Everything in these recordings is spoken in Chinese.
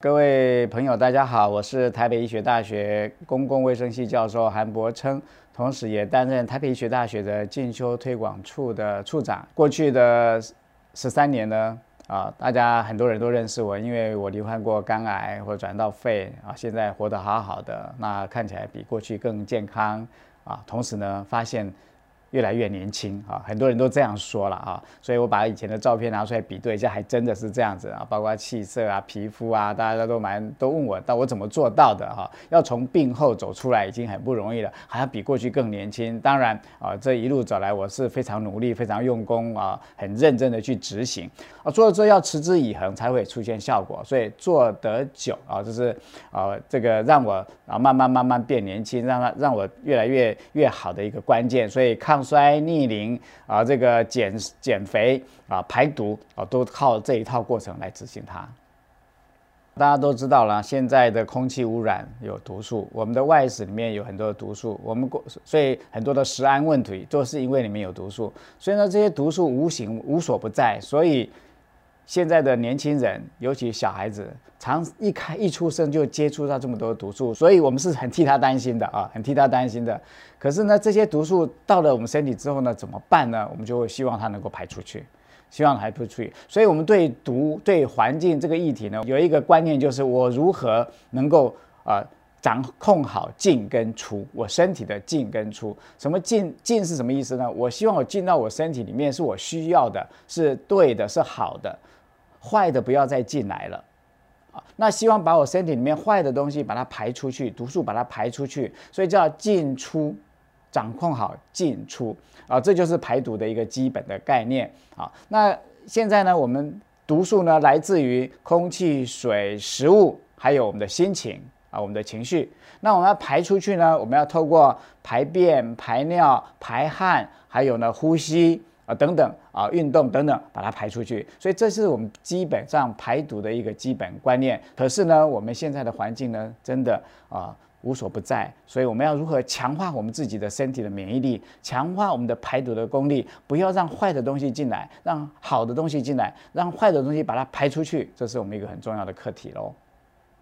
各位朋友，大家好，我是台北医学大学公共卫生系教授韩伯琛，同时也担任台北医学大学的进修推广处的处长。过去的十三年呢，啊，大家很多人都认识我，因为我罹患过肝癌或转到肺啊，现在活得好好的，那看起来比过去更健康啊。同时呢，发现。越来越年轻啊，很多人都这样说了啊，所以我把以前的照片拿出来比对一下，还真的是这样子啊，包括气色啊、皮肤啊，大家都蛮都问我，但我怎么做到的哈？要从病后走出来已经很不容易了，还要比过去更年轻。当然啊，这一路走来我是非常努力、非常用功啊，很认真的去执行啊，做了之后要持之以恒才会出现效果，所以做得久啊，就是啊这个让我啊慢慢慢慢变年轻，让它让我越来越越好的一个关键，所以看。抗衰逆龄啊，这个减减肥啊，排毒啊，都靠这一套过程来执行它。大家都知道了，现在的空气污染有毒素，我们的外食里面有很多的毒素，我们过所以很多的食安问题都是因为里面有毒素，所以呢，这些毒素无形无所不在，所以。现在的年轻人，尤其小孩子，常一开一出生就接触到这么多毒素，所以我们是很替他担心的啊，很替他担心的。可是呢，这些毒素到了我们身体之后呢，怎么办呢？我们就会希望它能够排出去，希望排出去。所以，我们对毒、对环境这个议题呢，有一个观念，就是我如何能够啊掌控好进跟出，我身体的进跟出。什么进进是什么意思呢？我希望我进到我身体里面是我需要的，是对的，是好的。坏的不要再进来了，啊，那希望把我身体里面坏的东西把它排出去，毒素把它排出去，所以叫进出，掌控好进出啊，这就是排毒的一个基本的概念啊。那现在呢，我们毒素呢来自于空气、水、食物，还有我们的心情啊，我们的情绪。那我们要排出去呢，我们要透过排便、排尿、排汗，还有呢呼吸。啊，等等啊，运动等等，把它排出去。所以这是我们基本上排毒的一个基本观念。可是呢，我们现在的环境呢，真的啊无所不在。所以我们要如何强化我们自己的身体的免疫力，强化我们的排毒的功力，不要让坏的东西进来，让好的东西进来，让坏的东西把它排出去，这是我们一个很重要的课题喽。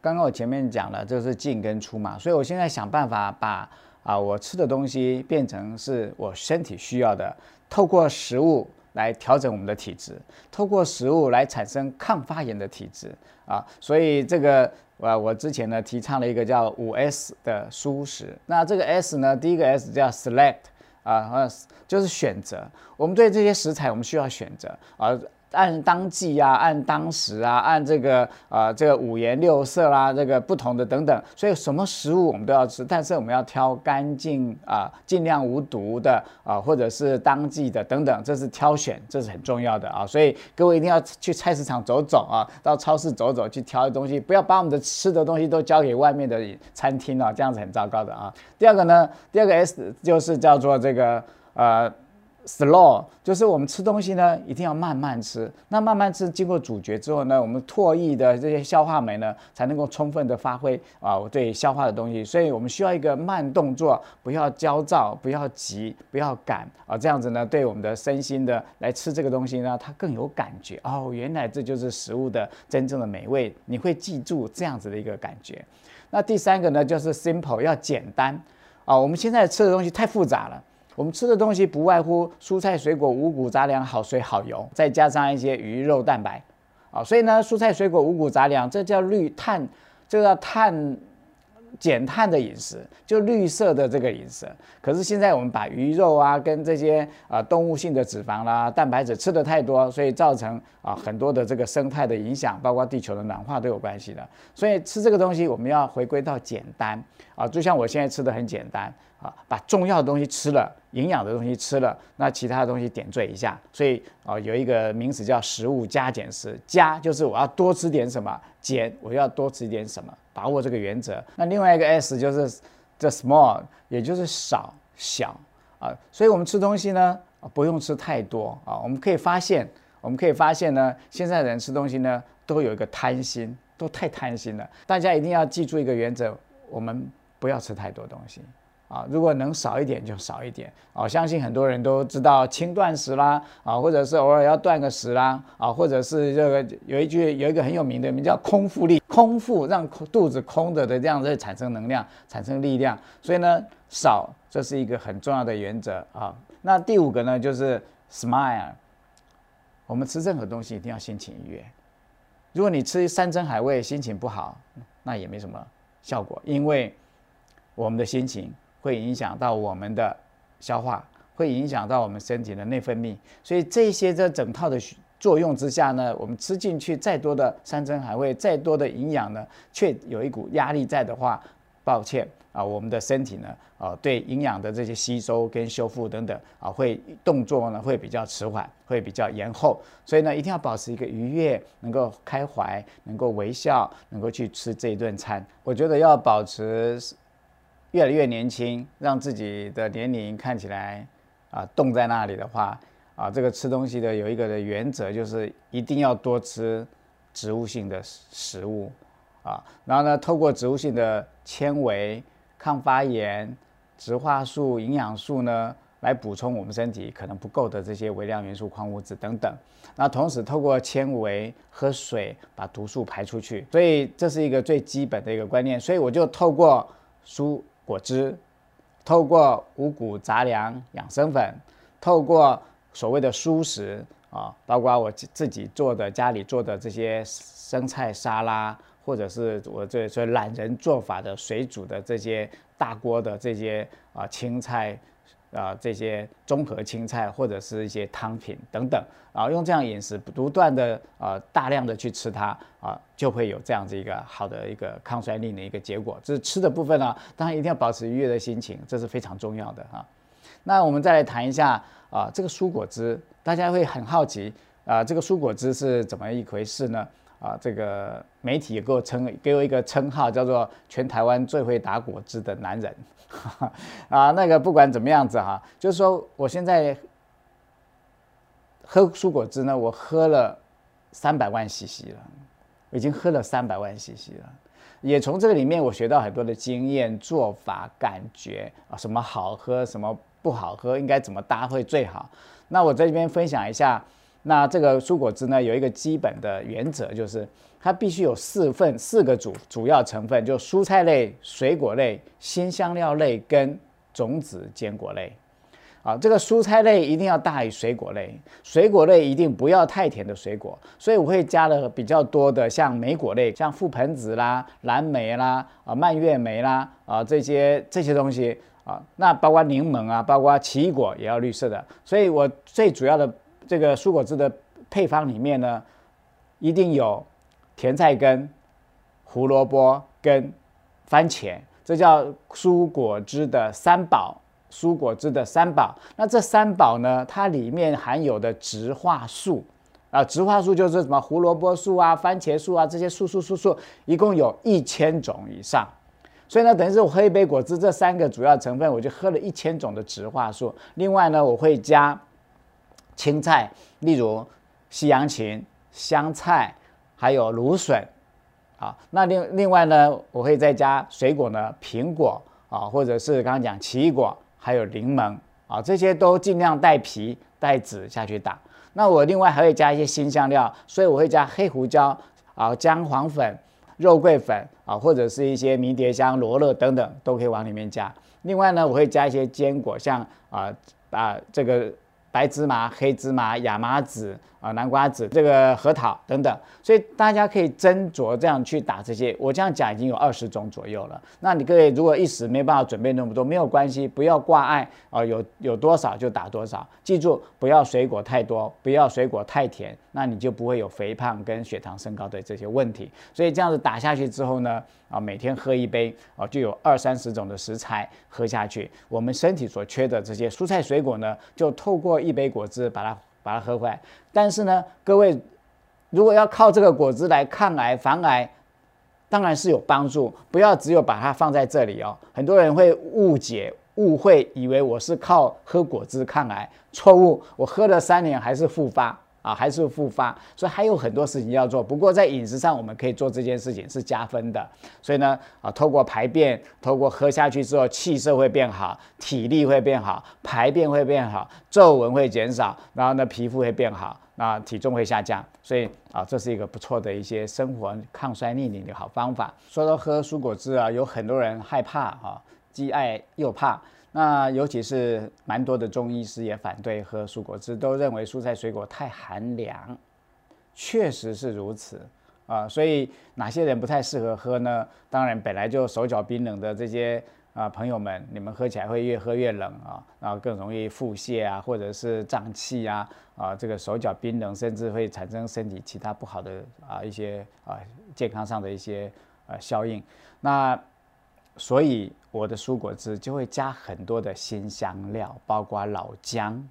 刚刚我前面讲了，这是进跟出嘛，所以我现在想办法把啊我吃的东西变成是我身体需要的。透过食物来调整我们的体质，透过食物来产生抗发炎的体质啊，所以这个啊，我之前呢提倡了一个叫五 S 的蔬食。那这个 S 呢，第一个 S 叫 Select 啊，就是选择。我们对这些食材，我们需要选择啊。按当季啊，按当时啊，按这个啊，这个五颜六色啦，这个不同的等等，所以什么食物我们都要吃，但是我们要挑干净啊，尽量无毒的啊，或者是当季的等等，这是挑选，这是很重要的啊。所以各位一定要去菜市场走走啊，到超市走走去挑东西，不要把我们的吃的东西都交给外面的餐厅啊，这样子很糟糕的啊。第二个呢，第二个 S 就是叫做这个呃。Slow 就是我们吃东西呢，一定要慢慢吃。那慢慢吃，经过咀嚼之后呢，我们唾液的这些消化酶呢，才能够充分的发挥啊，我对消化的东西。所以我们需要一个慢动作，不要焦躁，不要急，不要赶啊，这样子呢，对我们的身心的来吃这个东西呢，它更有感觉哦。原来这就是食物的真正的美味，你会记住这样子的一个感觉。那第三个呢，就是 simple 要简单啊。我们现在吃的东西太复杂了。我们吃的东西不外乎蔬菜、水果、五谷杂粮、好水好油，再加上一些鱼肉蛋白，啊，所以呢，蔬菜、水果、五谷杂粮，这叫绿碳，这叫碳。减碳的饮食，就绿色的这个饮食。可是现在我们把鱼肉啊，跟这些啊动物性的脂肪啦、蛋白质吃的太多，所以造成啊很多的这个生态的影响，包括地球的暖化都有关系的。所以吃这个东西，我们要回归到简单啊，就像我现在吃的很简单啊，把重要的东西吃了，营养的东西吃了，那其他的东西点缀一下。所以啊，有一个名词叫食物加减食，加就是我要多吃点什么，减我要多吃点什么。把握这个原则，那另外一个 S 就是这 small，也就是少小啊，所以我们吃东西呢，不用吃太多啊。我们可以发现，我们可以发现呢，现在人吃东西呢，都有一个贪心，都太贪心了。大家一定要记住一个原则，我们不要吃太多东西啊，如果能少一点就少一点啊。相信很多人都知道轻断食啦啊，或者是偶尔要断个食啦啊，或者是这个有一句有一个很有名的名叫空腹力，空腹让肚子空着的这样子产生能量，产生力量。所以呢，少这是一个很重要的原则啊。那第五个呢，就是 smile。我们吃任何东西一定要心情愉悦。如果你吃山珍海味，心情不好，那也没什么效果，因为我们的心情。会影响到我们的消化，会影响到我们身体的内分泌，所以这些这整套的作用之下呢，我们吃进去再多的山珍海味，再多的营养呢，却有一股压力在的话，抱歉啊，我们的身体呢，啊，对营养的这些吸收跟修复等等啊，会动作呢会比较迟缓，会比较延后，所以呢，一定要保持一个愉悦，能够开怀，能够微笑，能够去吃这一顿餐。我觉得要保持。越来越年轻，让自己的年龄看起来啊冻在那里的话啊，这个吃东西的有一个的原则就是一定要多吃植物性的食物啊，然后呢，透过植物性的纤维、抗发炎、植化素、营养素呢，来补充我们身体可能不够的这些微量元素、矿物质等等。那同时透过纤维喝水把毒素排出去，所以这是一个最基本的一个观念。所以我就透过蔬果汁，透过五谷杂粮养生粉，透过所谓的蔬食啊，包括我自己做的家里做的这些生菜沙拉，或者是我这这懒人做法的水煮的这些大锅的这些啊青菜。啊，这些综合青菜或者是一些汤品等等啊，用这样饮食不断的啊大量的去吃它啊，就会有这样子一个好的一个抗衰力的一个结果。这是吃的部分呢，当然一定要保持愉悦的心情，这是非常重要的哈。那我们再来谈一下啊，这个蔬果汁，大家会很好奇啊，这个蔬果汁是怎么一回事呢？啊，这个媒体也给我称给我一个称号，叫做全台湾最会打果汁的男人。啊，那个不管怎么样子哈，就是说我现在喝蔬果汁呢，我喝了三百万 CC 了，我已经喝了三百万 CC 了，也从这个里面我学到很多的经验、做法、感觉啊，什么好喝，什么不好喝，应该怎么搭会最好。那我在这边分享一下。那这个蔬果汁呢，有一个基本的原则，就是它必须有四份四个主主要成分，就蔬菜类、水果类、新香料类跟种子坚果类。啊，这个蔬菜类一定要大于水果类，水果类一定不要太甜的水果。所以我会加了比较多的像莓果类，像覆盆子啦、蓝莓啦、啊蔓越莓啦啊这些这些东西啊，那包括柠檬啊，包括奇异果也要绿色的。所以我最主要的。这个蔬果汁的配方里面呢，一定有甜菜根、胡萝卜跟番茄，这叫蔬果汁的三宝。蔬果汁的三宝，那这三宝呢，它里面含有的植化素啊，植化素就是什么胡萝卜素啊、番茄素啊这些素素素素，一共有一千种以上。所以呢，等于是我喝一杯果汁，这三个主要成分，我就喝了一千种的植化素。另外呢，我会加。青菜，例如西洋芹、香菜，还有芦笋，啊，那另另外呢，我会再加水果呢，苹果啊，或者是刚刚讲奇异果，还有柠檬啊，这些都尽量带皮带籽下去打。那我另外还会加一些新香料，所以我会加黑胡椒啊、姜黄粉、肉桂粉啊，或者是一些迷迭香、罗勒等等都可以往里面加。另外呢，我会加一些坚果，像啊啊这个。白芝麻、黑芝麻、亚麻籽啊、南瓜籽、这个核桃等等，所以大家可以斟酌这样去打这些。我这样讲已经有二十种左右了。那你各位如果一时没办法准备那么多，没有关系，不要挂碍啊，有有多少就打多少。记住，不要水果太多，不要水果太甜，那你就不会有肥胖跟血糖升高的这些问题。所以这样子打下去之后呢？啊，每天喝一杯啊，就有二三十种的食材喝下去，我们身体所缺的这些蔬菜水果呢，就透过一杯果汁把它把它喝回来。但是呢，各位如果要靠这个果汁来抗癌防癌，当然是有帮助。不要只有把它放在这里哦，很多人会误解误会，以为我是靠喝果汁抗癌，错误。我喝了三年还是复发。啊，还是复发，所以还有很多事情要做。不过在饮食上，我们可以做这件事情是加分的。所以呢，啊，透过排便，透过喝下去之后，气色会变好，体力会变好，排便会变好，皱纹会减少，然后呢，皮肤会变好，那体重会下降。所以啊，这是一个不错的一些生活抗衰逆龄的好方法。说到喝蔬果汁啊，有很多人害怕啊，既爱又怕。那尤其是蛮多的中医师也反对喝蔬果汁，都认为蔬菜水果太寒凉，确实是如此啊。所以哪些人不太适合喝呢？当然，本来就手脚冰冷的这些啊朋友们，你们喝起来会越喝越冷啊，然后更容易腹泻啊，或者是胀气啊，啊这个手脚冰冷，甚至会产生身体其他不好的啊一些啊健康上的一些呃效应。那所以我的蔬果汁就会加很多的新香料，包括老姜，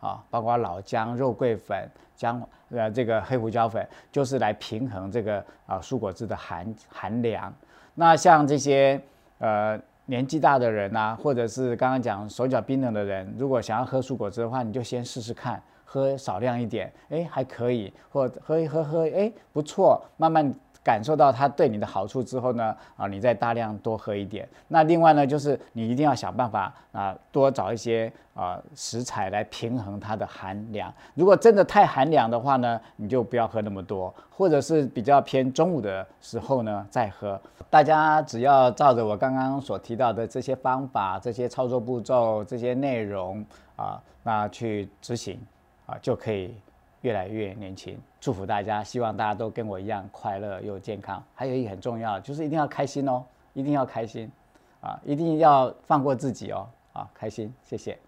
啊，包括老姜、肉桂粉、姜呃这个黑胡椒粉，就是来平衡这个啊蔬果汁的寒寒凉。那像这些呃年纪大的人呐，或者是刚刚讲手脚冰冷的人，如果想要喝蔬果汁的话，你就先试试看，喝少量一点，哎还可以，或喝一喝喝，哎不错，慢慢。感受到它对你的好处之后呢，啊，你再大量多喝一点。那另外呢，就是你一定要想办法啊，多找一些啊食材来平衡它的寒凉。如果真的太寒凉的话呢，你就不要喝那么多，或者是比较偏中午的时候呢再喝。大家只要照着我刚刚所提到的这些方法、这些操作步骤、这些内容啊，那去执行啊，就可以。越来越年轻，祝福大家，希望大家都跟我一样快乐又健康。还有一个很重要，就是一定要开心哦，一定要开心，啊，一定要放过自己哦，啊，开心，谢谢。